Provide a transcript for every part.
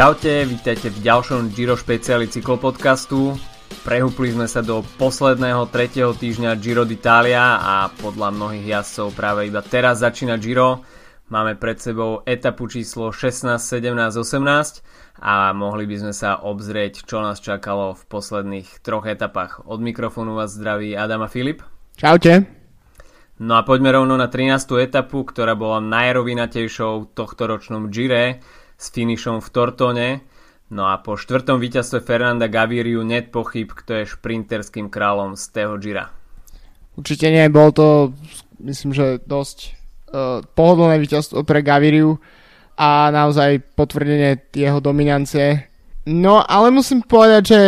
Čaute, vítajte v ďalšom Giro špeciáli cyklopodcastu. Prehúpli sme sa do posledného tretieho týždňa Giro d'Italia a podľa mnohých jazdcov práve iba teraz začína Giro. Máme pred sebou etapu číslo 16, 17, 18 a mohli by sme sa obzrieť, čo nás čakalo v posledných troch etapách. Od mikrofónu vás zdraví Adam a Filip. Čaute. No a poďme rovno na 13. etapu, ktorá bola najrovinatejšou tohto ročnom Gire s finišom v Tortone. No a po štvrtom víťazstve Fernanda Gaviriu net pochyb, kto je šprinterským kráľom z tého Gira. Určite nie, bol to myslím, že dosť uh, pohodlné víťazstvo pre Gaviriu a naozaj potvrdenie jeho dominancie. No ale musím povedať, že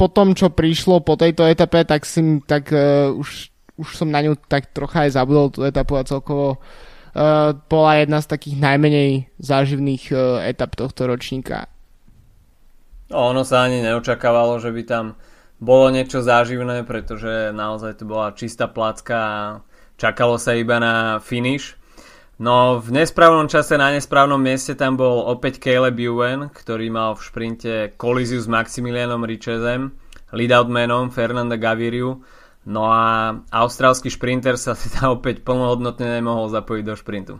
po tom, čo prišlo po tejto etape, tak, si, tak uh, už, už som na ňu tak trocha aj zabudol tú etapu a celkovo uh, bola jedna z takých najmenej záživných uh, etap tohto ročníka. No, ono sa ani neočakávalo, že by tam bolo niečo záživné, pretože naozaj to bola čistá placka a čakalo sa iba na finish. No v nesprávnom čase na nesprávnom mieste tam bol opäť Caleb Ewan, ktorý mal v šprinte kolíziu s Maximilianom Richezem, leadoutmanom Fernanda Gaviriu No a austrálsky šprinter sa tam opäť plnohodnotne nemohol zapojiť do šprintu.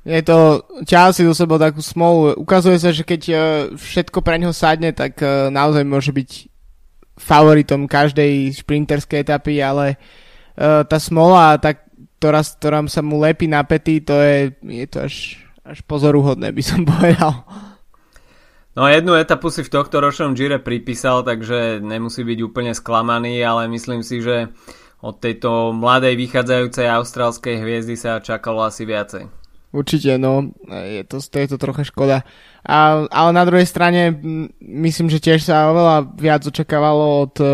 Je to ťa si do seba takú smolu. Ukazuje sa, že keď e, všetko pre neho sadne, tak e, naozaj môže byť favoritom každej šprinterskej etapy, ale e, tá smola, tá, ktorá, ktorá sa mu lepí na pety, to je, je to až, až pozoruhodné, by som povedal. No jednu etapu si v tohto ročnom Gire pripísal, takže nemusí byť úplne sklamaný, ale myslím si, že od tejto mladej vychádzajúcej austrálskej hviezdy sa čakalo asi viacej. Určite, no, je to, to je to trocha škoda. A, ale na druhej strane myslím, že tiež sa oveľa viac očakávalo od uh,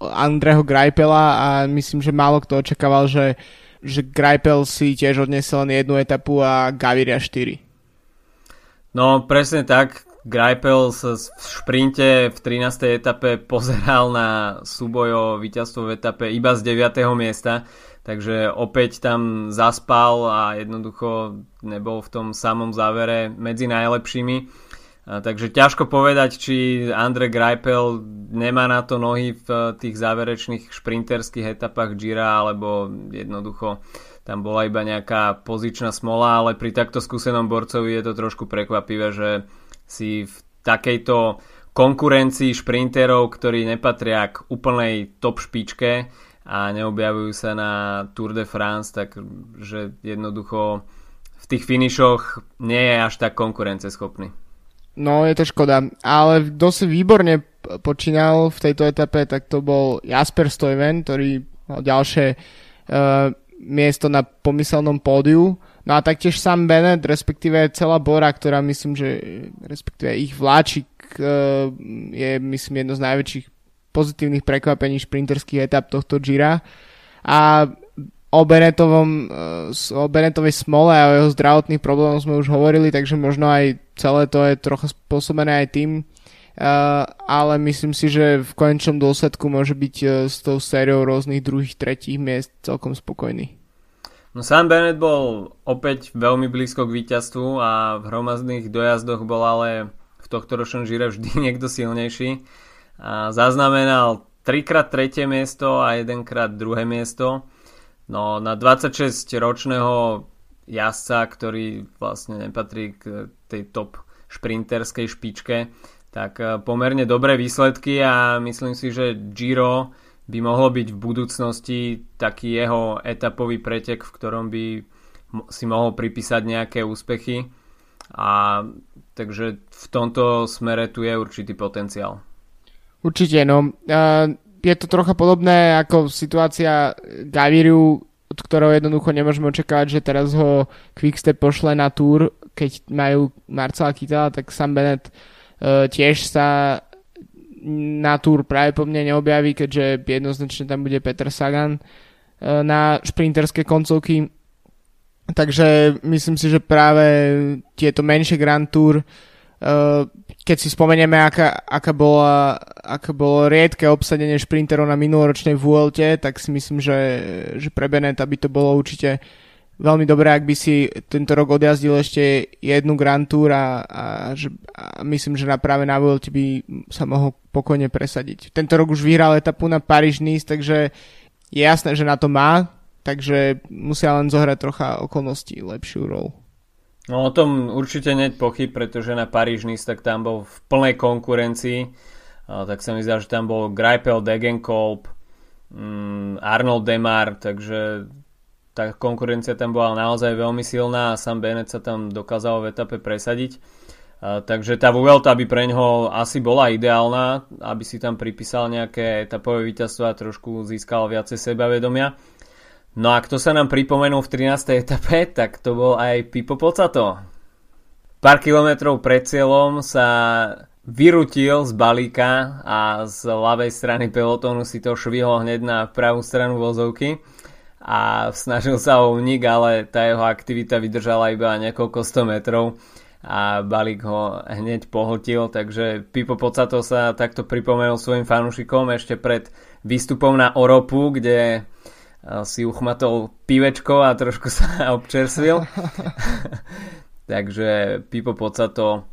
Andreho Greipela a myslím, že málo kto očakával, že, že Greipel si tiež odnesel len jednu etapu a Gaviria 4. No presne tak, Greipel sa v šprinte v 13. etape pozeral na súboj o víťazstvo v etape iba z 9. miesta, takže opäť tam zaspal a jednoducho nebol v tom samom závere medzi najlepšími. Takže ťažko povedať, či Andre Greipel nemá na to nohy v tých záverečných šprinterských etapách Gira, alebo jednoducho tam bola iba nejaká pozičná smola, ale pri takto skúsenom borcovi je to trošku prekvapivé, že si v takejto konkurencii šprinterov, ktorí nepatria k úplnej top špičke a neobjavujú sa na Tour de France, takže jednoducho v tých finišoch nie je až tak konkurenceschopný. No, je to škoda. Ale si výborne počínal v tejto etape, tak to bol Jasper Stojven, ktorý mal ďalšie uh, miesto na pomyselnom pódiu. No a taktiež Sam Bennett, respektíve celá Bora, ktorá myslím, že respektíve ich vláčik uh, je myslím jedno z najväčších pozitívnych prekvapení šprinterských etap tohto Gira. A o Bennettovom, uh, o Bennettovej smole a o jeho zdravotných problémoch sme už hovorili, takže možno aj celé to je trocha spôsobené aj tým, Uh, ale myslím si, že v konečnom dôsledku môže byť uh, s tou sériou rôznych druhých, tretích miest celkom spokojný. No Sam Bennett bol opäť veľmi blízko k víťazstvu a v hromadných dojazdoch bol ale v tohto ročnom žire vždy niekto silnejší. A zaznamenal 3 krát tretie miesto a 1 krát druhé miesto. No na 26 ročného jazdca, ktorý vlastne nepatrí k tej top šprinterskej špičke, tak eh, pomerne dobré výsledky a myslím si, že Giro by mohlo byť v budúcnosti taký jeho etapový pretek, v ktorom by si mohol pripísať nejaké úspechy a takže v tomto smere tu je určitý potenciál. Určite, no. Je to trocha podobné ako situácia Gaviriu, od ktorého jednoducho nemôžeme očakávať, že teraz ho Quickstep pošle na túr, keď majú Marcela Kytela, tak Sam Bennett uh, tiež sa na túr práve po mne neobjaví, keďže jednoznačne tam bude Peter Sagan e, na šprinterské koncovky. Takže myslím si, že práve tieto menšie Grand Tour, e, keď si spomenieme, aká, aká, bola, aká bolo riedke obsadenie šprinterov na minuloročnej VLT, tak si myslím, že, že pre Beneta by to bolo určite veľmi dobré, ak by si tento rok odjazdil ešte jednu Grand Tour a, a, a myslím, že na práve na Vuelte by sa mohol pokojne presadiť. Tento rok už vyhral etapu na Paríž-Nice, takže je jasné, že na to má, takže musia len zohrať trocha okolností lepšiu rolu. No o tom určite neď pochyb, pretože na Paríž-Nice tak tam bol v plnej konkurencii, tak sa mi zdá, že tam bol Greipel, Degenkolb, mm, Arnold Demar, takže tá konkurencia tam bola naozaj veľmi silná a sam Bennett sa tam dokázal v etape presadiť. Takže tá Vuelta by pre ňoho asi bola ideálna, aby si tam pripísal nejaké etapové víťazstvo a trošku získal viacej sebavedomia. No a kto sa nám pripomenul v 13. etape, tak to bol aj Pipo Pocato. Pár kilometrov pred cieľom sa vyrutil z balíka a z ľavej strany pelotónu si to švihol hneď na pravú stranu vozovky a snažil sa o unik, ale tá jeho aktivita vydržala iba niekoľko sto metrov a balík ho hneď pohltil, takže Pipo Pocato sa takto pripomenul svojim fanúšikom ešte pred výstupom na Oropu, kde si uchmatol pivečko a trošku sa občerstvil. takže Pipo Pocato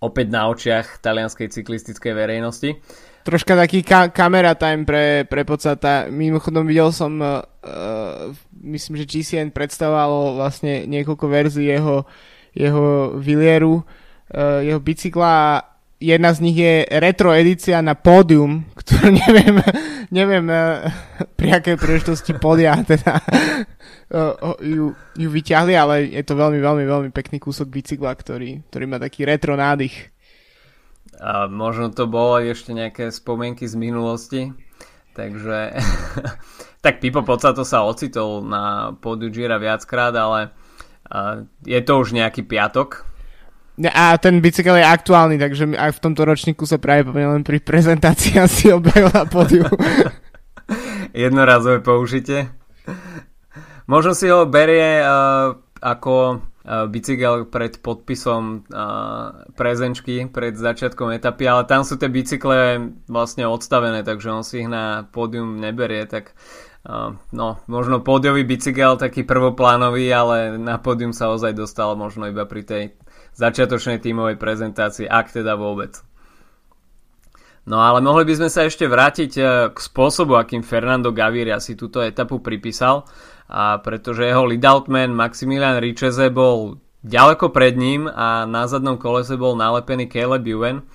opäť na očiach talianskej cyklistickej verejnosti troška taký ka- kamera time pre, pre Pocata. Mimochodom videl som, uh, myslím, že GCN predstavovalo vlastne niekoľko verzií jeho, jeho Villieru, uh, jeho bicykla a jedna z nich je retro edícia na pódium, ktorú neviem, neviem uh, pri akej príležitosti podia teda ju, ju vyťahli, ale je to veľmi, veľmi, veľmi pekný kúsok bicykla, ktorý, ktorý má taký retro nádych. A možno to bolo ešte nejaké spomienky z minulosti. Takže tak Pipo Pocato sa ocitol na pódiu Gira viackrát, ale je to už nejaký piatok. A ten bicykel je aktuálny, takže aj v tomto ročníku sa práve len pri prezentácii asi objavil na pódiu. Jednorazové použitie. Možno si ho berie uh, ako bicykel pred podpisom prezenčky pred začiatkom etapy, ale tam sú tie bicykle vlastne odstavené, takže on si ich na pódium neberie, tak no, možno pódiový bicykel taký prvoplánový, ale na pódium sa ozaj dostal možno iba pri tej začiatočnej tímovej prezentácii, ak teda vôbec. No ale mohli by sme sa ešte vrátiť e, k spôsobu, akým Fernando Gaviria si túto etapu pripísal a pretože jeho leadoutman Maximilian Richeze bol ďaleko pred ním a na zadnom kolese bol nalepený Caleb Ewan.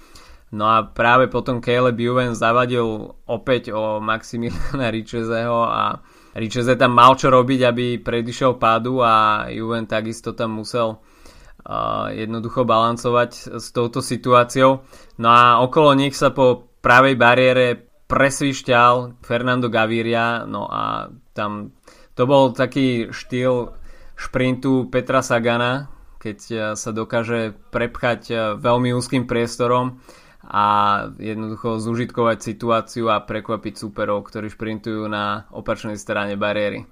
No a práve potom Caleb Ewan zavadil opäť o Maximiliana Richezeho a Richeze tam mal čo robiť, aby predišiel pádu a Ewan takisto tam musel uh, jednoducho balancovať s touto situáciou. No a okolo nich sa po pravej bariére presvišťal Fernando Gaviria, no a tam to bol taký štýl šprintu Petra Sagana, keď sa dokáže prepchať veľmi úzkým priestorom a jednoducho zužitkovať situáciu a prekvapiť superov, ktorí šprintujú na opačnej strane bariéry.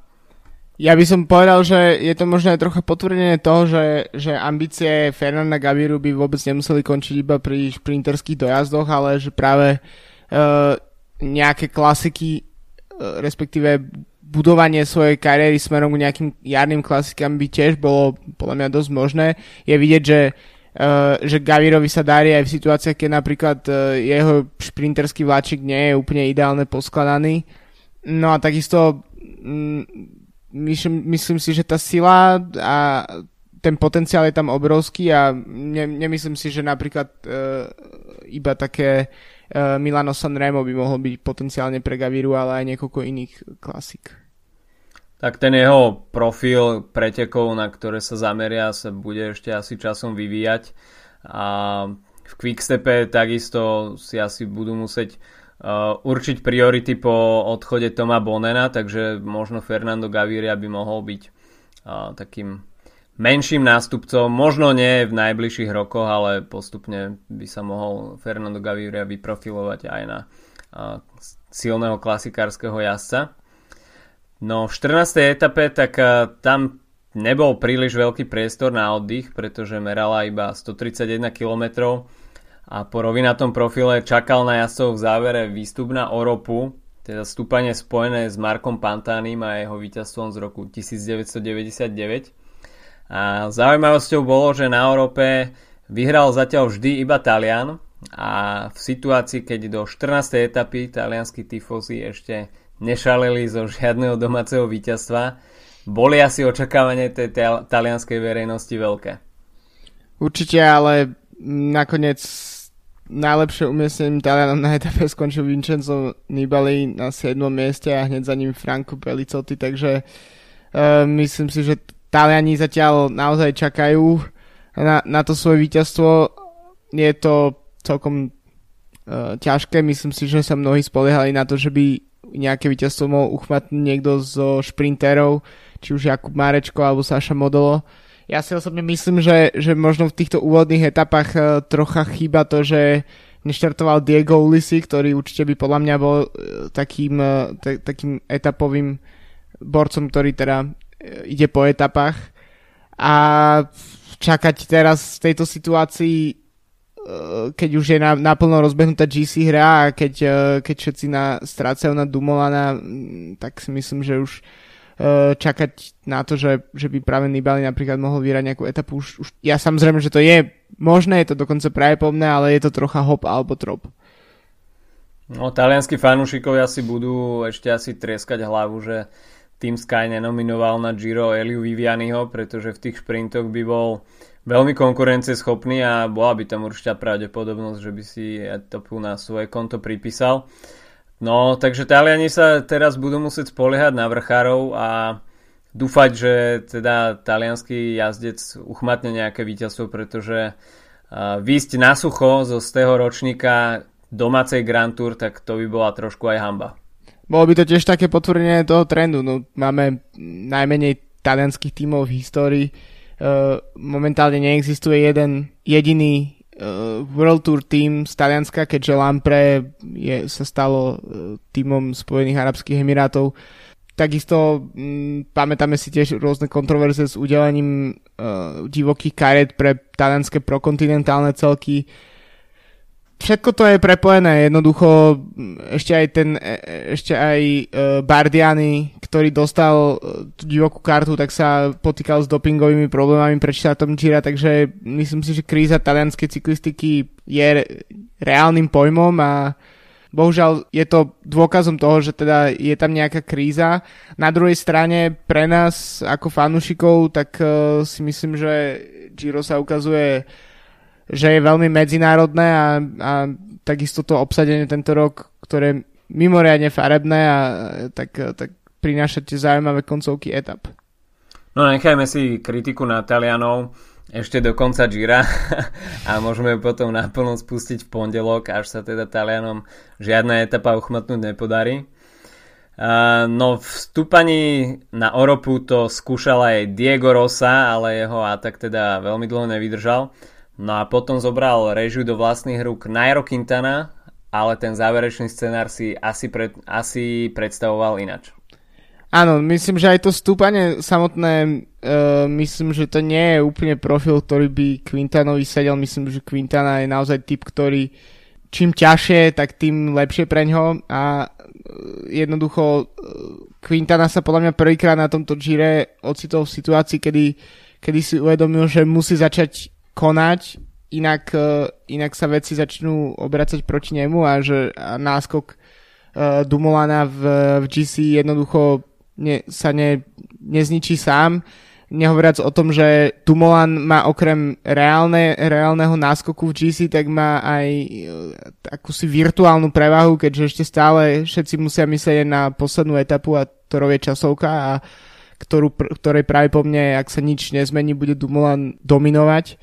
Ja by som povedal, že je to možno aj trocha potvrdené toho, že, že ambície Fernanda Gaviru by vôbec nemuseli končiť iba pri šprinterských dojazdoch, ale že práve uh, nejaké klasiky, uh, respektíve budovanie svojej kariéry smerom k nejakým jarným klasikám by tiež bolo podľa mňa dosť možné. Je vidieť, že, uh, že Gavirovi sa darí aj v situáciách, keď napríklad uh, jeho šprinterský vláčik nie je úplne ideálne poskladaný. No a takisto mm, myslím, si, že tá sila a ten potenciál je tam obrovský a ne, nemyslím si, že napríklad uh, iba také Milano Sanremo by mohol byť potenciálne pre Gaviru, ale aj niekoľko iných klasik tak ten jeho profil pretekov, na ktoré sa zameria, sa bude ešte asi časom vyvíjať a v Quickstepe takisto si asi budú musieť uh, určiť priority po odchode Toma Bonena, takže možno Fernando Gaviria by mohol byť uh, takým menším nástupcom, možno nie v najbližších rokoch, ale postupne by sa mohol Fernando Gaviria vyprofilovať aj na uh, silného klasikárskeho jazdca. No v 14. etape tak uh, tam nebol príliš veľký priestor na oddych, pretože merala iba 131 km a po rovinatom profile čakal na jazdcov v závere výstup na Oropu, teda stúpanie spojené s Markom Pantánim a jeho víťazstvom z roku 1999. A zaujímavosťou bolo, že na Európe vyhral zatiaľ vždy iba Talian a v situácii, keď do 14. etapy talianskí tifosi ešte nešaleli zo žiadneho domáceho víťazstva, boli asi očakávanie tej talianskej verejnosti veľké. Určite, ale nakoniec najlepšie umiestnením Talianom na etape skončil Vincenzo Nibali na 7. mieste a hneď za ním Franco Pelicotti, takže uh, myslím si, že Taliani zatiaľ naozaj čakajú na, na to svoje víťazstvo. Je to celkom uh, ťažké, myslím si, že sa mnohí spoliehali na to, že by nejaké víťazstvo mohol uchmatnúť niekto zo šprinterov, či už Jakub Márečko alebo Saša Modolo. Ja si osobne myslím, že, že možno v týchto úvodných etapách uh, trocha chýba to, že neštartoval Diego Ulisi, ktorý určite by podľa mňa bol uh, takým, uh, t- takým etapovým borcom, ktorý teda ide po etapách. A čakať teraz v tejto situácii keď už je na, naplno rozbehnutá GC hra a keď, keď všetci na, strácajú na Dumolana, tak si myslím, že už Eh, čakať na to, že, že by práve Nibali napríklad mohol vyrať nejakú etapu. Už, už, ja samozrejme, že to je možné, je to dokonca pravdepodobné, ale je to trocha hop alebo trop. No, talianskí fanúšikovia si budú ešte asi trieskať hlavu, že Team Sky nenominoval na Giro Eliu Vivianiho, pretože v tých šprintoch by bol veľmi konkurencieschopný a bola by tam určite pravdepodobnosť, že by si etapu na svoje konto pripísal. No, takže Taliani sa teraz budú musieť spoliehať na vrchárov a dúfať, že teda talianský jazdec uchmatne nejaké víťazstvo, pretože uh, výjsť na sucho zo z toho ročníka domácej Grand Tour, tak to by bola trošku aj hamba. Bolo by to tiež také potvrdenie toho trendu. No, máme najmenej talianských tímov v histórii. Uh, momentálne neexistuje jeden jediný uh, World Tour team z Talianska, keďže Lampre je, sa stalo uh, týmom Spojených Arabských Emirátov. Takisto m, mm, pamätáme si tiež rôzne kontroverzie s udelením uh, divokých karet pre talianské prokontinentálne celky. Všetko to je prepojené, jednoducho ešte aj ten, e, ešte aj uh, Bardiani, ktorý dostal uh, tú divokú kartu, tak sa potýkal s dopingovými problémami pred štátom Gira, takže myslím si, že kríza talianskej cyklistiky je reálnym pojmom a bohužiaľ je to dôkazom toho, že teda je tam nejaká kríza. Na druhej strane pre nás ako fanúšikov, tak uh, si myslím, že Giro sa ukazuje že je veľmi medzinárodné a, a takisto to obsadenie tento rok, ktoré je mimoriadne farebné a tak, tak prináša tie zaujímavé koncovky etap. No nechajme si kritiku na Talianov ešte do konca Gira a môžeme potom naplno spustiť v pondelok, až sa teda Talianom žiadna etapa uchmatnúť nepodarí. Uh, no v stúpaní na Oropu to skúšal aj Diego Rosa, ale jeho atak teda veľmi dlho nevydržal. No a potom zobral režiu do vlastných rúk Nairo Quintana, ale ten záverečný scenár si asi, pred, asi predstavoval inač. Áno, myslím, že aj to stúpanie samotné, uh, myslím, že to nie je úplne profil, ktorý by Quintanovi sedel. Myslím, že Quintana je naozaj typ, ktorý čím ťažšie, tak tým lepšie pre ňo a uh, jednoducho uh, Quintana sa podľa mňa prvýkrát na tomto Gire ocitol v situácii, kedy, kedy si uvedomil, že musí začať konať, inak, uh, inak sa veci začnú obracať proti nemu a že a náskok uh, Dumolana v, v GC jednoducho ne, sa ne, nezničí sám. Nehovoriac o tom, že Dumoulin má okrem reálne, reálneho náskoku v GC, tak má aj uh, akúsi virtuálnu prevahu, keďže ešte stále všetci musia myslieť na poslednú etapu a ktorou je časovka a ktorú, ktorej práve po mne, ak sa nič nezmení, bude Dumoulin dominovať.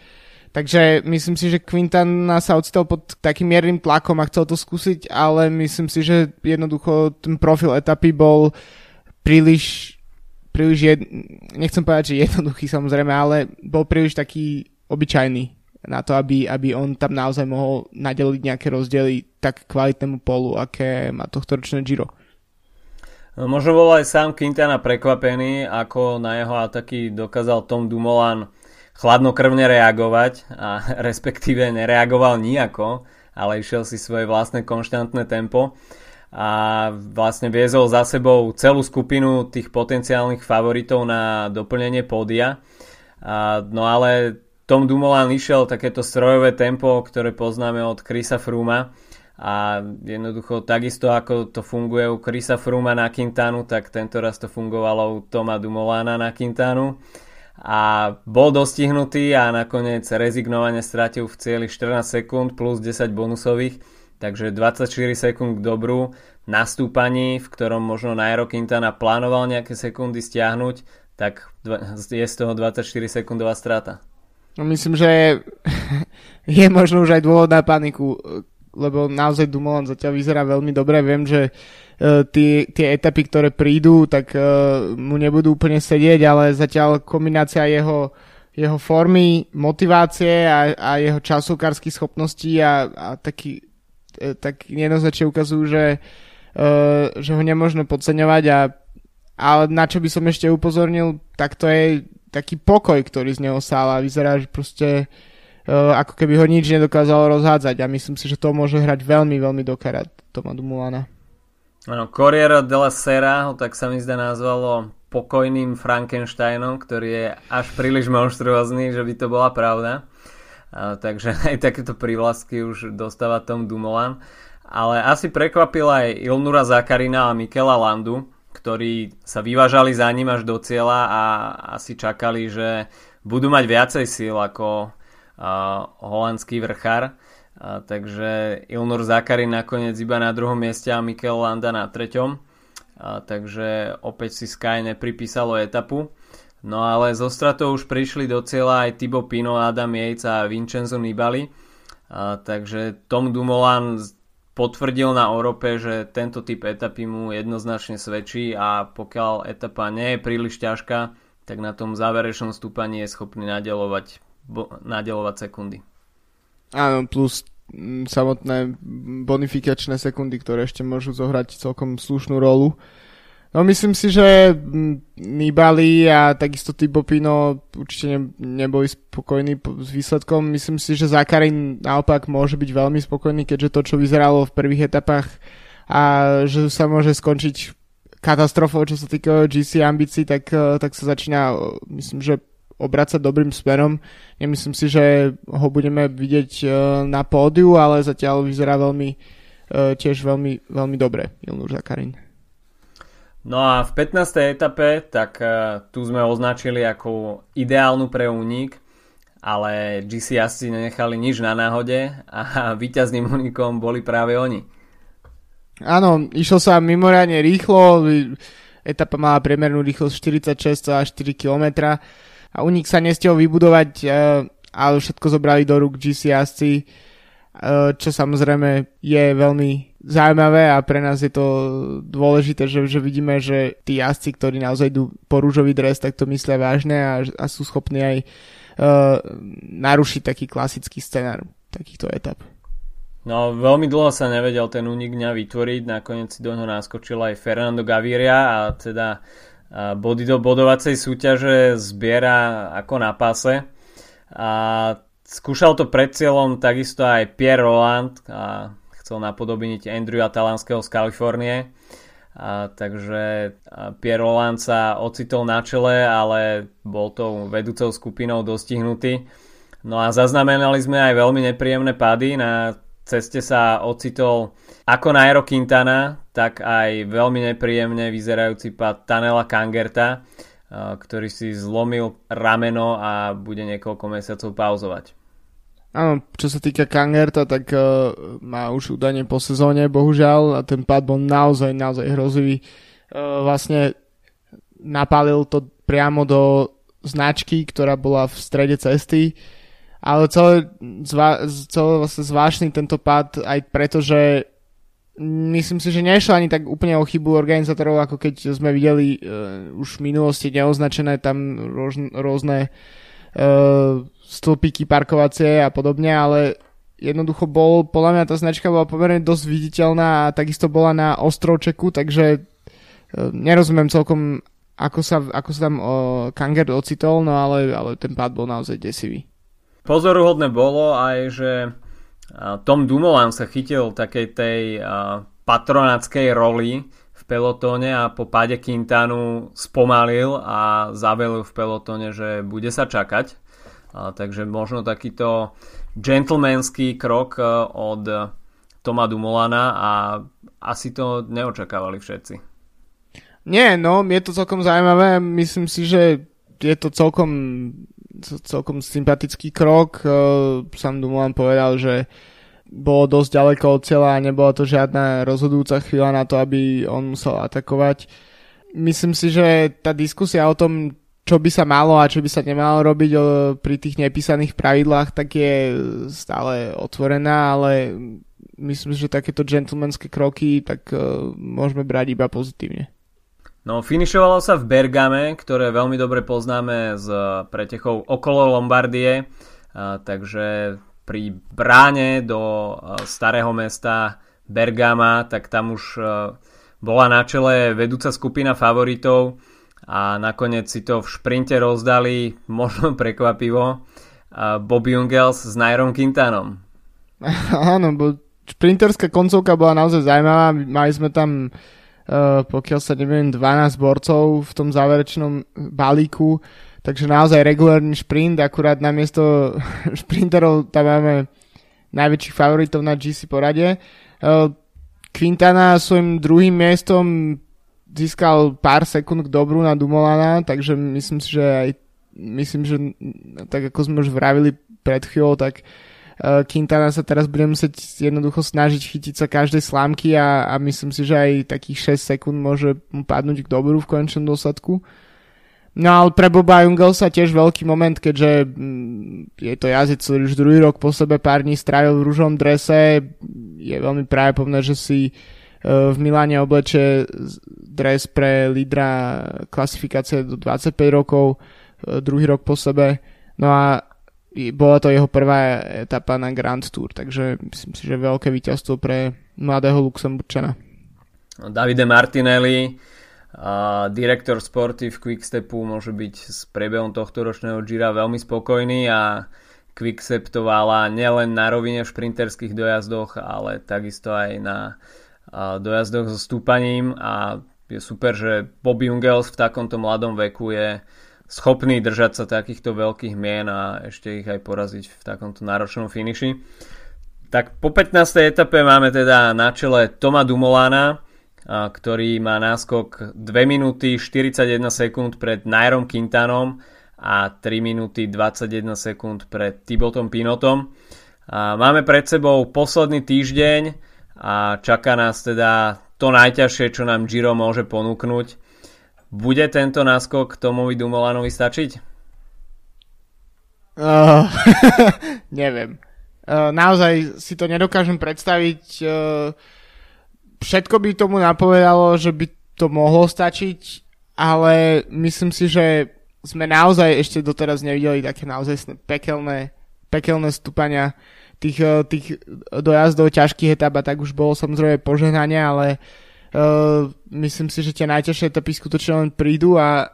Takže myslím si, že Quintan sa ocitol pod takým miernym tlakom a chcel to skúsiť, ale myslím si, že jednoducho ten profil etapy bol príliš, príliš jed... nechcem povedať, že jednoduchý samozrejme, ale bol príliš taký obyčajný na to, aby, aby on tam naozaj mohol nadeliť nejaké rozdiely tak kvalitnému polu, aké má tohto ročné Giro. No, možno bol aj sám Quintana prekvapený, ako na jeho ataky dokázal Tom Dumoulin chladnokrvne reagovať a respektíve nereagoval nijako, ale išiel si svoje vlastné konštantné tempo. a vlastne viezol za sebou celú skupinu tých potenciálnych favoritov na doplnenie pódia. No ale Tom Dumoulin išiel takéto strojové tempo, ktoré poznáme od Chrisa Fruma a jednoducho takisto ako to funguje u Chrisa Fruma na Quintanu, tak tento raz to fungovalo u Toma Dumolana na Quintanu a bol dostihnutý a nakoniec rezignovane stratil v cieli 14 sekúnd plus 10 bonusových takže 24 sekúnd k dobru na stúpaní, v ktorom možno Nairo Quintana plánoval nejaké sekundy stiahnuť, tak je z toho 24 sekundová strata. No myslím, že je možno už aj dôvod na paniku, lebo naozaj Dumoulin zatiaľ vyzerá veľmi dobre. Viem, že uh, tie, tie etapy, ktoré prídu, tak uh, mu nebudú úplne sedieť, ale zatiaľ kombinácia jeho, jeho formy, motivácie a, a jeho časovkárskych schopností a, a taký E, tak jednoznačne ukazujú, že, uh, že ho nemôžno podceňovať a ale na čo by som ešte upozornil, tak to je taký pokoj, ktorý z neho sál a vyzerá, že proste uh, ako keby ho nič nedokázalo rozhádzať a myslím si, že to môže hrať veľmi, veľmi dokarát Toma Dumulana. Áno, Corriere della Sera ho tak sa mi zdá nazvalo pokojným Frankensteinom, ktorý je až príliš monštruózny, že by to bola pravda. A, takže aj takéto prívlastky už dostáva Tom Dumoulin. Ale asi prekvapil aj Ilnura Zakarina a Mikela Landu, ktorí sa vyvážali za ním až do cieľa a asi čakali, že budú mať viacej síl ako holandský vrchár. Takže Ilnur Zakarin nakoniec iba na druhom mieste a Mikel Landa na treťom. Takže opäť si Sky nepripísalo etapu. No ale zo stratou už prišli do cieľa aj Tibo Pino, Adam Yates a Vincenzo Nibali. A, takže Tom Dumoulin potvrdil na Európe, že tento typ etapy mu jednoznačne svedčí a pokiaľ etapa nie je príliš ťažká, tak na tom záverečnom stúpaní je schopný nadelovať, nadelovať sekundy. Áno, plus samotné bonifikačné sekundy, ktoré ešte môžu zohrať celkom slušnú rolu. No myslím si, že Nibali a takisto Tibo Pino určite ne, neboli spokojní s výsledkom. Myslím si, že Zakarin naopak môže byť veľmi spokojný, keďže to, čo vyzeralo v prvých etapách a že sa môže skončiť katastrofou, čo sa týka GC ambícií, tak, eh, tak sa začína, myslím, že obracať dobrým smerom. Nemyslím si, že ho budeme vidieť eh, na pódiu, ale zatiaľ vyzerá veľmi, eh, tiež veľmi, veľmi dobre Ilnur Zakarin. No a v 15. etape, tak uh, tu sme označili ako ideálnu pre únik, ale GC asi nenechali nič na náhode a víťazným únikom boli práve oni. Áno, išlo sa mimoriadne rýchlo, etapa mala priemernú rýchlosť 46,4 km a únik sa nestihol vybudovať, uh, ale všetko zobrali do rúk GC jazdci, uh, čo samozrejme je veľmi zaujímavé a pre nás je to dôležité, že, že vidíme, že tí jazdci, ktorí naozaj idú po rúžový dres, tak to myslia vážne a, a sú schopní aj uh, narušiť taký klasický scenár takýchto etap. No, veľmi dlho sa nevedel ten únik dňa vytvoriť, nakoniec si do ňoho naskočil aj Fernando Gaviria a teda body do bodovacej súťaže zbiera ako na pase. A skúšal to pred cieľom takisto aj Pierre Roland a chcel napodobniť Andrewa Talanského z Kalifornie. A, takže Pierre Roland sa ocitol na čele, ale bol tou vedúcou skupinou dostihnutý. No a zaznamenali sme aj veľmi nepríjemné pády. Na ceste sa ocitol ako Nairo Quintana, tak aj veľmi nepríjemne vyzerajúci pád Tanela Kangerta, ktorý si zlomil rameno a bude niekoľko mesiacov pauzovať. Áno, čo sa týka Kangerta, tak uh, má už údajne po sezóne, bohužiaľ, a ten pád bol naozaj, naozaj hrozivý. Uh, vlastne napálil to priamo do značky, ktorá bola v strede cesty, ale celé, zva, celé vlastne zvláštny tento pád aj preto, že myslím si, že nešlo ani tak úplne o chybu organizátorov, ako keď sme videli uh, už v minulosti neoznačené tam rôzne, rôzne uh, stĺpiky parkovacie a podobne, ale jednoducho bol, podľa mňa tá značka bola pomerne dosť viditeľná a takisto bola na ostrovčeku, takže e, nerozumiem celkom, ako sa, ako sa tam o, Kanger ocitol, no ale, ale ten pád bol naozaj desivý. Pozoruhodné bolo aj, že Tom Dumoulin sa chytil takej tej patronáckej roli v pelotóne a po páde Quintanu spomalil a zavelil v pelotóne, že bude sa čakať. Takže možno takýto gentlemanský krok e, od Toma Dumolana a asi to neočakávali všetci. Nie, no, je to celkom zaujímavé. Myslím si, že je to celkom, celkom sympatický krok. E, Sam Dumoulin povedal, že bolo dosť ďaleko od cieľa a nebola to žiadna rozhodujúca chvíľa na to, aby on musel atakovať. Myslím si, že tá diskusia o tom, čo by sa malo a čo by sa nemalo robiť pri tých nepísaných pravidlách, tak je stále otvorená, ale myslím že takéto gentlemanské kroky tak uh, môžeme brať iba pozitívne. No, finišovalo sa v Bergame, ktoré veľmi dobre poznáme z pretechov okolo Lombardie, uh, takže pri bráne do uh, starého mesta Bergama, tak tam už bola na čele vedúca skupina favoritov a nakoniec si to v šprinte rozdali, možno prekvapivo, Bobby Jungels s Nairom Quintanom. Áno, bo šprinterská koncovka bola naozaj zaujímavá, mali sme tam pokiaľ sa neviem 12 borcov v tom záverečnom balíku, Takže naozaj regulárny šprint, akurát namiesto šprinterov tam máme najväčších favoritov na GC porade. Quintana svojim druhým miestom získal pár sekúnd k dobru na Dumolana, takže myslím si, že aj myslím, že tak ako sme už vravili pred chvíľou, tak Quintana sa teraz bude musieť jednoducho snažiť chytiť sa každej slámky a, a myslím si, že aj takých 6 sekúnd môže mu padnúť k dobru v konečnom dôsledku. No ale pre Boba Jungelsa tiež veľký moment, keďže mm, je to jazdec, ktorý už druhý rok po sebe pár dní strávil v rúžom drese. Je veľmi pravdepodobné, že si e, v Miláne obleče dres pre lídra klasifikácie do 25 rokov, e, druhý rok po sebe. No a bola to jeho prvá etapa na Grand Tour, takže myslím si, že veľké víťazstvo pre mladého Luxemburčana. Davide Martinelli a direktor sporty v Quickstepu môže byť s priebehom tohto ročného Gira veľmi spokojný a Quickstep to vála nielen na rovine v šprinterských dojazdoch, ale takisto aj na dojazdoch so stúpaním a je super, že Bobby Jungels v takomto mladom veku je schopný držať sa takýchto veľkých mien a ešte ich aj poraziť v takomto náročnom finiši. Tak po 15. etape máme teda na čele Toma Dumolana, ktorý má náskok 2 minúty 41 sekúnd pred Nairom Quintanom a 3 minúty 21 sekúnd pred Tibotom Pinotom. Máme pred sebou posledný týždeň a čaká nás teda to najťažšie, čo nám Giro môže ponúknuť. Bude tento náskok Tomovi Dumolanovi stačiť? Uh, neviem. Uh, naozaj si to nedokážem predstaviť. Uh, všetko by tomu napovedalo, že by to mohlo stačiť, ale myslím si, že sme naozaj ešte doteraz nevideli také naozaj pekelné, pekelné stúpania tých, tých dojazdov ťažkých etap a tak už bolo samozrejme požehnanie, ale uh, myslím si, že tie najťažšie etapy skutočne len prídu a,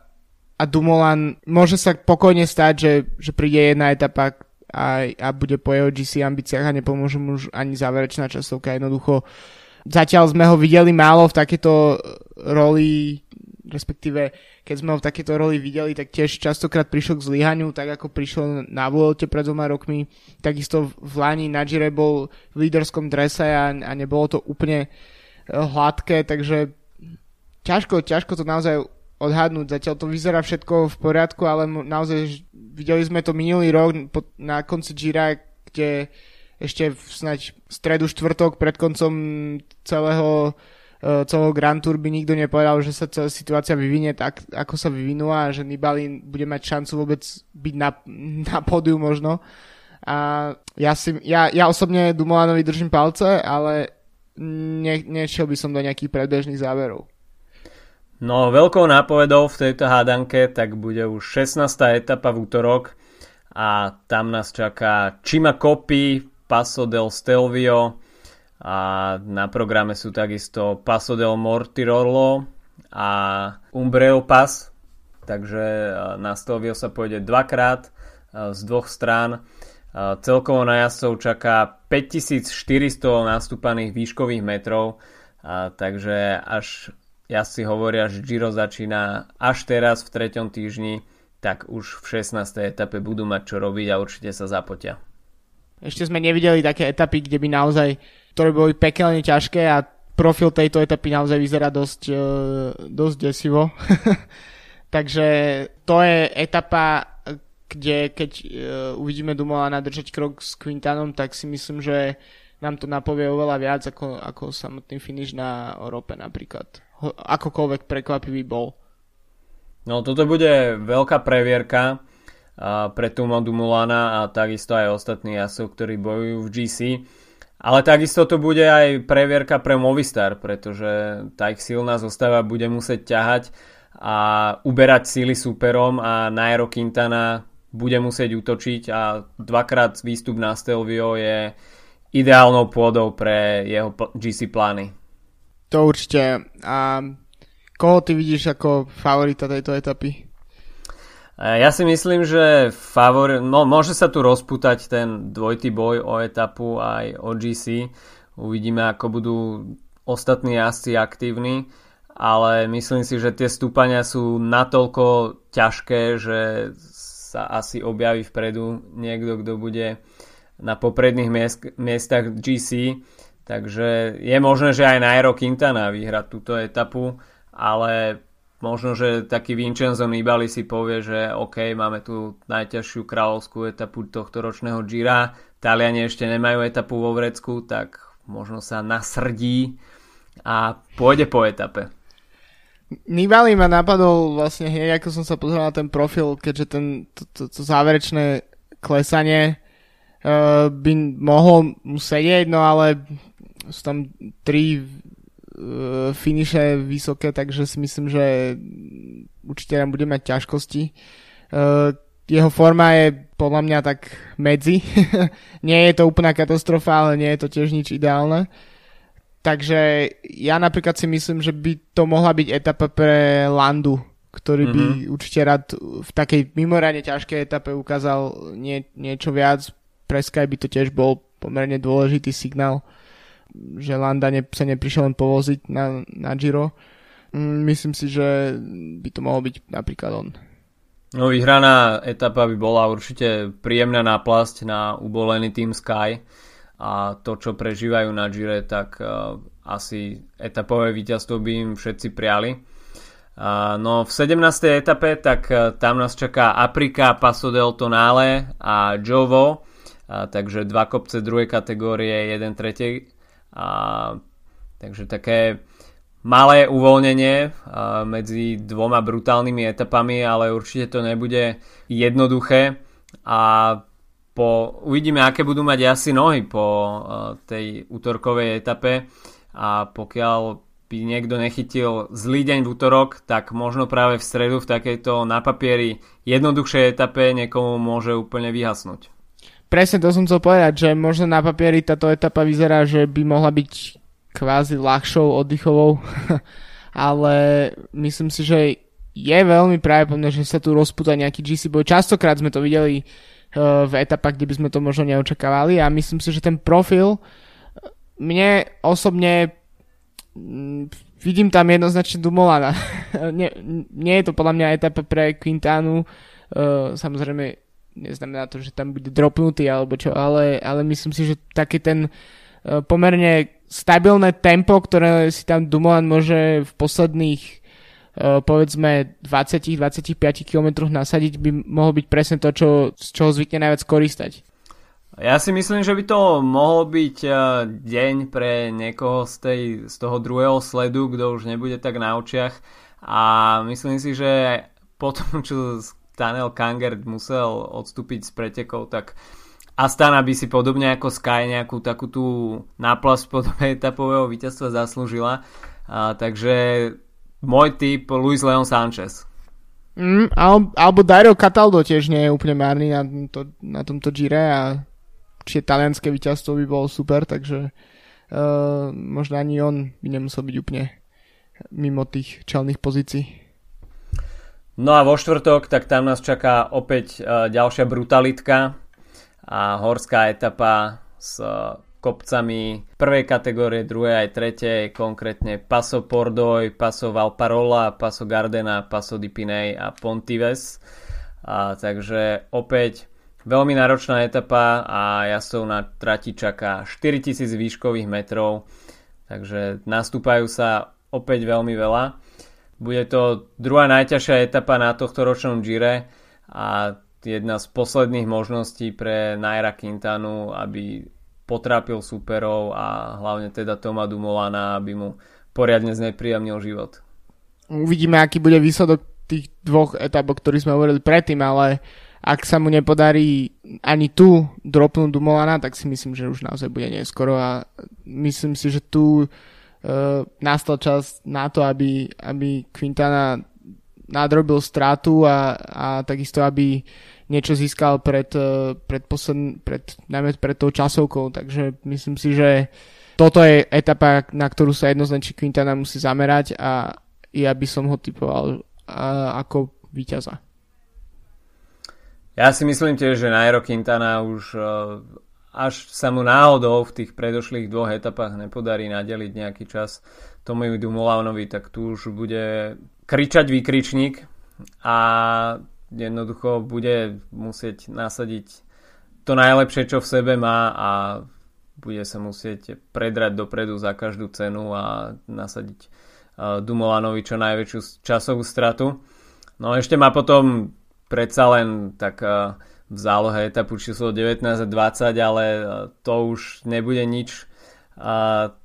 a Dumoulin môže sa pokojne stať, že, že príde jedna etapa a, a bude po jeho GC ambíciách a nepomôže mu už ani záverečná časovka. Jednoducho uh, Zatiaľ sme ho videli málo v takéto roli, respektíve keď sme ho v takéto roli videli, tak tiež častokrát prišiel k zlyhaniu, tak ako prišiel na Vuelte pred dvoma rokmi. Takisto v Lani na Gire bol v líderskom drese a, a nebolo to úplne eh, hladké, takže ťažko, ťažko to naozaj odhadnúť. Zatiaľ to vyzerá všetko v poriadku, ale naozaj videli sme to minulý rok na konci Gira, kde ešte v snaď stredu štvrtok pred koncom celého e, celého Grand Tour by nikto nepovedal, že sa celá situácia vyvinie tak, ako sa vyvinula a že Nibali bude mať šancu vôbec byť na, na pódiu možno. A ja, si, ja, ja osobne Dumolanovi držím palce, ale ne, nešiel by som do nejakých predbežných záverov. No, veľkou nápovedou v tejto hádanke tak bude už 16. etapa v útorok a tam nás čaká Chima Copy, Paso del Stelvio a na programe sú takisto Paso del Mortirolo a Umbreo Pass, takže na Stelvio sa pôjde dvakrát z dvoch strán. Celkovo na jazdcov čaká 5400 nastúpaných výškových metrov takže až ja si hovoria, že Giro začína až teraz v treťom týždni, tak už v 16. etape budú mať čo robiť a určite sa zapotia. Ešte sme nevideli také etapy, kde by naozaj, ktoré boli pekelne ťažké a profil tejto etapy naozaj vyzerá dosť, uh, dosť desivo. Takže to je etapa, kde keď uh, uvidíme Dumolana držať krok s Quintanom, tak si myslím, že nám to napovie oveľa viac ako, ako samotný finish na Európe napríklad. Ho, akokoľvek prekvapivý bol. No toto bude veľká previerka uh, pre Tuma Dumulana a takisto aj ostatní jasov, ktorí bojujú v GC. Ale takisto to bude aj previerka pre Movistar, pretože tá ich silná zostava bude musieť ťahať a uberať síly súperom a Nairo Quintana bude musieť útočiť a dvakrát výstup na Stelvio je ideálnou pôdou pre jeho GC plány. To určite. A koho ty vidíš ako favorita tejto etapy? Ja si myslím, že favor... no, môže sa tu rozputať ten dvojitý boj o etapu aj o GC. Uvidíme, ako budú ostatní jazdci aktívni, ale myslím si, že tie stúpania sú natoľko ťažké, že sa asi objaví vpredu niekto, kto bude na popredných miest, miestach GC. Takže je možné, že aj Nairo Quintana vyhrať túto etapu, ale možno, že taký Vincenzo Nibali si povie, že OK, máme tu najťažšiu kráľovskú etapu tohto ročného Gira, Taliani ešte nemajú etapu vo Vrecku, tak možno sa nasrdí a pôjde po etape. Nibali ma napadol vlastne hneď, ako som sa pozrel na ten profil, keďže ten, to, to, to záverečné klesanie uh, by mohol mu sedieť, no ale sú tam tri uh, finiše vysoké, takže si myslím, že určite nám bude mať ťažkosti. Uh, jeho forma je podľa mňa tak medzi. nie je to úplná katastrofa, ale nie je to tiež nič ideálne. Takže ja napríklad si myslím, že by to mohla byť etapa pre Landu, ktorý by mm-hmm. určite rád v takej mimoriadne ťažkej etape ukázal nie, niečo viac. Pre Sky by to tiež bol pomerne dôležitý signál že Landa ne, sa neprišiel len povoziť na, na Giro. Mm, myslím si, že by to mohol byť napríklad on. No vyhraná etapa by bola určite príjemná náplasť na ubolený Team Sky a to, čo prežívajú na Gire, tak uh, asi etapové víťazstvo by im všetci priali. Uh, no v 17. etape tak uh, tam nás čaká Aprika, Paso del Tonale a Jovo, takže dva kopce druhej kategórie, jeden tretej takže také malé uvoľnenie medzi dvoma brutálnymi etapami, ale určite to nebude jednoduché a po, uvidíme, aké budú mať asi nohy po tej útorkovej etape a pokiaľ by niekto nechytil zlý deň v útorok, tak možno práve v stredu v takejto na papieri jednoduchšej etape niekomu môže úplne vyhasnúť. Presne to som chcel povedať, že možno na papieri táto etapa vyzerá, že by mohla byť kvázi ľahšou oddychovou, ale myslím si, že je veľmi pravdepodobné, že sa tu rozputa nejaký GC boj. Častokrát sme to videli v etapách, kde by sme to možno neočakávali a myslím si, že ten profil mne osobne m, vidím tam jednoznačne Dumolana. nie, nie je to podľa mňa etapa pre Quintanu, uh, samozrejme neznamená to, že tam bude dropnutý alebo čo, ale, ale myslím si, že taký ten uh, pomerne stabilné tempo, ktoré si tam Dumoulin môže v posledných povedzme 20-25 km nasadiť, by mohlo byť presne to, čo, z čoho zvykne najviac koristať. Ja si myslím, že by to mohol byť uh, deň pre niekoho z, tej, z toho druhého sledu, kto už nebude tak na očiach a myslím si, že potom, čo Daniel Kanger musel odstúpiť z pretekov, tak Astana by si podobne ako Sky nejakú takú tú náplasť podobe etapového víťazstva zaslúžila. A, takže môj typ Luis Leon Sanchez. Mm, alebo Dario Cataldo tiež nie je úplne márny na, to, na tomto Gire a či talianské víťazstvo by bolo super, takže uh, možno ani on by nemusel byť úplne mimo tých čelných pozícií. No a vo štvrtok, tak tam nás čaká opäť uh, ďalšia brutalitka a horská etapa s uh, kopcami prvej kategórie, druhej aj tretej, konkrétne Paso Pordoj, Paso Valparola, Paso Gardena, Paso di Pinei a Pontives. A, takže opäť veľmi náročná etapa a jazdcov na trati čaká 4000 výškových metrov, takže nastúpajú sa opäť veľmi veľa. Bude to druhá najťažšia etapa na tohto ročnom Gire a jedna z posledných možností pre Naira Quintanu, aby potrápil superov a hlavne teda Toma Dumolana, aby mu poriadne znepríjemnil život. Uvidíme, aký bude výsledok tých dvoch etap, o ktorých sme hovorili predtým, ale ak sa mu nepodarí ani tu dropnúť Dumolana, tak si myslím, že už naozaj bude neskoro a myslím si, že tu uh, nastal čas na to, aby, aby Quintana nadrobil stratu a, a takisto, aby niečo získal pred, uh, pred, posled, pred, najmä pred tou časovkou, takže myslím si, že toto je etapa, na ktorú sa jednoznačne Quintana musí zamerať a ja by som ho typoval uh, ako víťaza. Ja si myslím tiež, že Nairo Quintana už eh, až sa mu náhodou v tých predošlých dvoch etapách nepodarí nadeliť nejaký čas Tomovi Dumolanovi, tak tu už bude kričať výkričník a jednoducho bude musieť nasadiť to najlepšie, čo v sebe má a bude sa musieť predrať dopredu za každú cenu a nasadiť eh, Dumolanovi čo najväčšiu časovú stratu. No ešte má potom predsa len tak eh, v zálohe etapu číslo 19 a 20, ale eh, to už nebude nič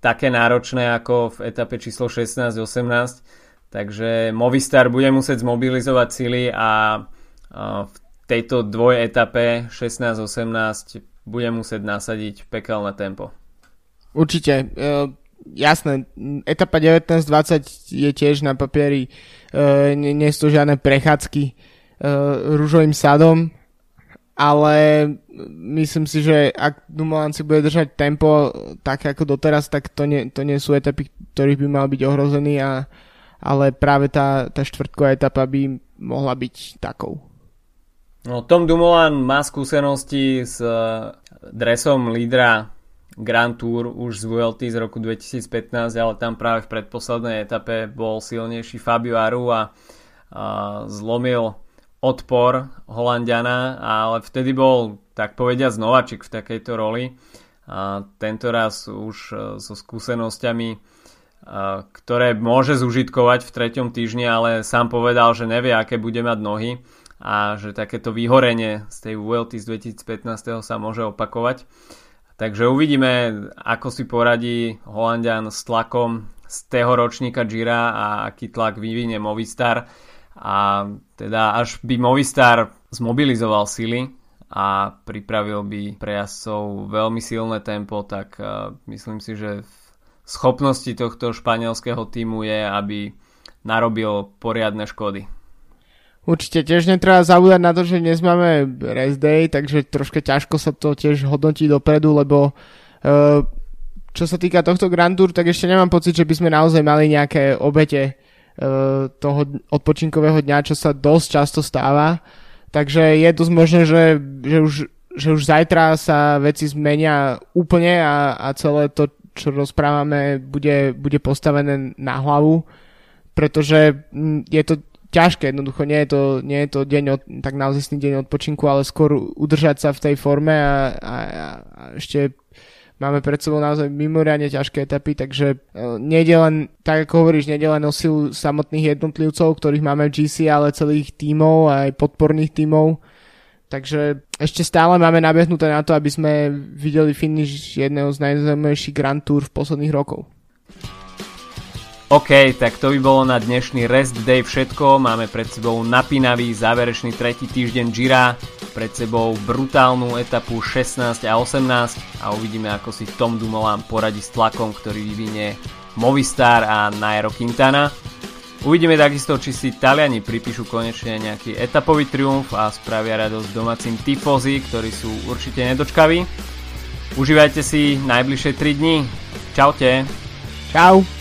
také náročné ako v etape číslo 16-18. Takže Movistar bude musieť zmobilizovať sily a v tejto dvoj etape 16-18 bude musieť nasadiť pekelné tempo. Určite. Uh, jasné, etapa 19-20 je tiež na papieri uh, nie, sú žiadne prechádzky uh, rúžovým sadom, ale myslím si, že ak Dumoulin si bude držať tempo tak ako doteraz, tak to nie, to nie sú etapy, ktorých by mal byť ohrozený, a, ale práve tá, tá štvrtková etapa by mohla byť takou. No, Tom Dumoulin má skúsenosti s uh, dresom lídra Grand Tour už z VLT z roku 2015, ale tam práve v predposlednej etape bol silnejší Fabio Aru a, a zlomil odpor Holandiana, ale vtedy bol tak povediať nováčik v takejto roli. A tento raz už e, so skúsenosťami, ktoré môže zužitkovať v treťom týždni, ale sám povedal, že nevie, aké bude mať nohy a že takéto vyhorenie z tej VLT z 2015. sa môže opakovať. Takže uvidíme, ako si poradí Holandian s tlakom z tého ročníka Gira a aký tlak vyvinie Movistar a teda až by Movistar zmobilizoval sily a pripravil by pre jazdcov veľmi silné tempo, tak uh, myslím si, že v schopnosti tohto španielského týmu je, aby narobil poriadne škody. Určite tiež netreba zabúdať na to, že dnes máme rest day, takže troška ťažko sa to tiež hodnotí dopredu, lebo uh, čo sa týka tohto Grand Tour, tak ešte nemám pocit, že by sme naozaj mali nejaké obete Eh, toho odpočinkového dňa, čo sa dosť často stáva. Takže je dosť možné, že, že, už, že už zajtra sa veci zmenia úplne a, a celé to, čo rozprávame, bude, bude postavené na hlavu, pretože hm, je to ťažké, jednoducho nie je to, nie je to deň od, tak naozaj deň odpočinku, ale skôr udržať sa v tej forme a, a, a ešte Máme pred sebou naozaj mimoriadne ťažké etapy, takže uh, nejde len, tak ako hovoríš, nejde len o silu samotných jednotlivcov, ktorých máme v GC, ale celých tímov aj podporných tímov. Takže ešte stále máme nabehnuté na to, aby sme videli finish jedného z najzaujímavejších Grand Tour v posledných rokov. OK, tak to by bolo na dnešný rest day všetko. Máme pred sebou napínavý záverečný tretí týždeň Gira, pred sebou brutálnu etapu 16 a 18 a uvidíme ako si Tom Dumoulin poradí s tlakom, ktorý vyvinie Movistar a Nairo Quintana. Uvidíme takisto, či si Taliani pripíšu konečne nejaký etapový triumf a spravia radosť domácim tifozy, ktorí sú určite nedočkaví. Užívajte si najbližšie 3 dni. Čaute. Čau.